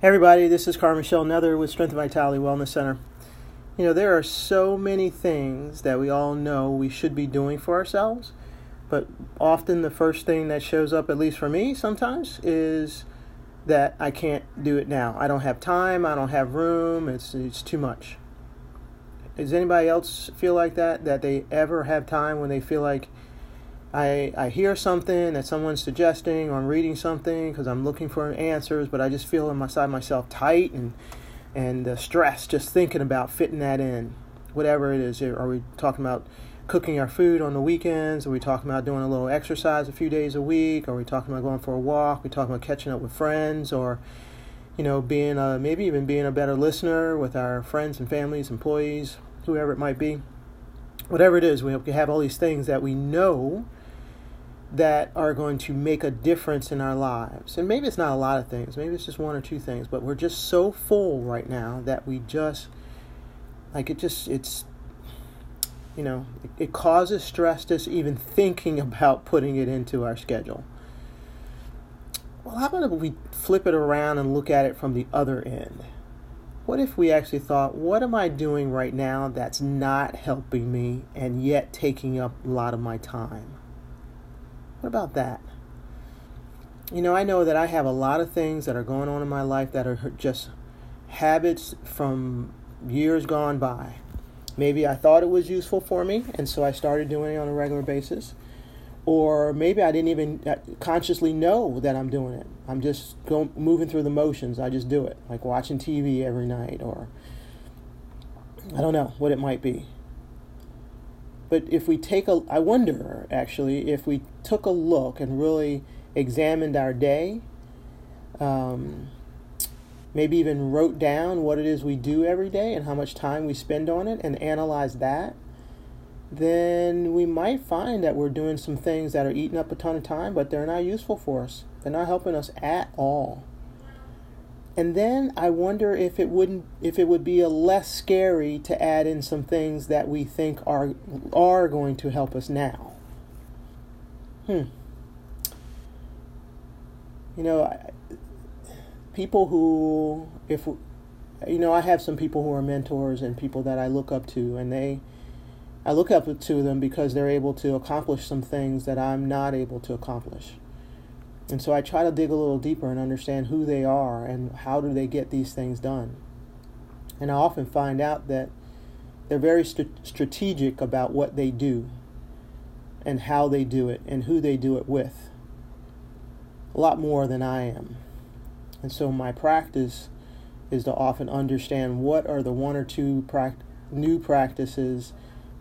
Hey everybody, this is Carmen Michelle Nether with Strength and Vitality Wellness Center. You know, there are so many things that we all know we should be doing for ourselves, but often the first thing that shows up, at least for me sometimes, is that I can't do it now. I don't have time, I don't have room, it's, it's too much. Does anybody else feel like that? That they ever have time when they feel like I, I hear something that someone's suggesting or I'm reading something because I'm looking for answers, but I just feel inside myself tight and and uh, stress just thinking about fitting that in, whatever it is. Are we talking about cooking our food on the weekends? Are we talking about doing a little exercise a few days a week? Are we talking about going for a walk? Are we talking about catching up with friends or you know being a, maybe even being a better listener with our friends and families, employees, whoever it might be. Whatever it is, we have all these things that we know that are going to make a difference in our lives. And maybe it's not a lot of things, maybe it's just one or two things, but we're just so full right now that we just, like, it just, it's, you know, it, it causes stress just even thinking about putting it into our schedule. Well, how about if we flip it around and look at it from the other end? What if we actually thought, what am I doing right now that's not helping me and yet taking up a lot of my time? What about that? You know, I know that I have a lot of things that are going on in my life that are just habits from years gone by. Maybe I thought it was useful for me, and so I started doing it on a regular basis. Or maybe I didn't even uh, consciously know that I'm doing it. I'm just going, moving through the motions. I just do it, like watching TV every night, or I don't know what it might be. But if we take a, I wonder actually, if we took a look and really examined our day, um, maybe even wrote down what it is we do every day and how much time we spend on it and analyze that, then we might find that we're doing some things that are eating up a ton of time, but they're not useful for us. They're not helping us at all. And then I wonder if it wouldn't if it would be a less scary to add in some things that we think are are going to help us now. Hmm. You know, people who if you know, I have some people who are mentors and people that I look up to and they I look up to them because they're able to accomplish some things that I'm not able to accomplish. And so I try to dig a little deeper and understand who they are and how do they get these things done. And I often find out that they're very st- strategic about what they do and how they do it and who they do it with. A lot more than I am. And so my practice is to often understand what are the one or two new practices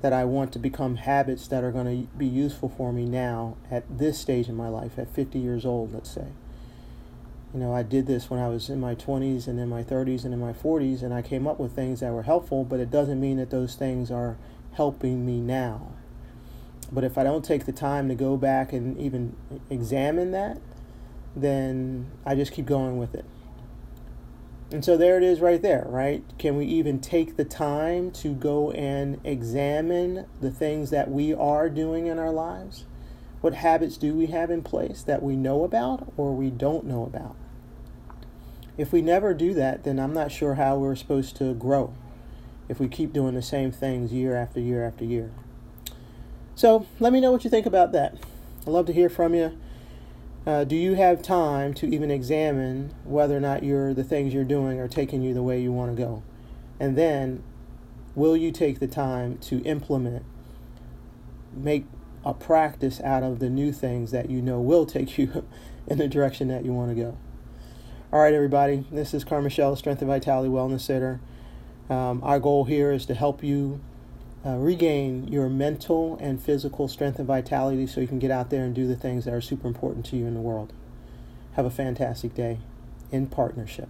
that I want to become habits that are going to be useful for me now at this stage in my life, at 50 years old, let's say. You know, I did this when I was in my 20s and in my 30s and in my 40s, and I came up with things that were helpful, but it doesn't mean that those things are helping me now. But if I don't take the time to go back and even examine that, then I just keep going with it. And so there it is right there, right? Can we even take the time to go and examine the things that we are doing in our lives? What habits do we have in place that we know about or we don't know about? If we never do that, then I'm not sure how we're supposed to grow if we keep doing the same things year after year after year. So let me know what you think about that. I'd love to hear from you. Uh, do you have time to even examine whether or not you're, the things you're doing are taking you the way you want to go? And then, will you take the time to implement, make a practice out of the new things that you know will take you in the direction that you want to go? All right, everybody, this is Carmen Michelle, Strength and Vitality Wellness Center. Um, our goal here is to help you uh, regain your mental and physical strength and vitality so you can get out there and do the things that are super important to you in the world. Have a fantastic day in partnership.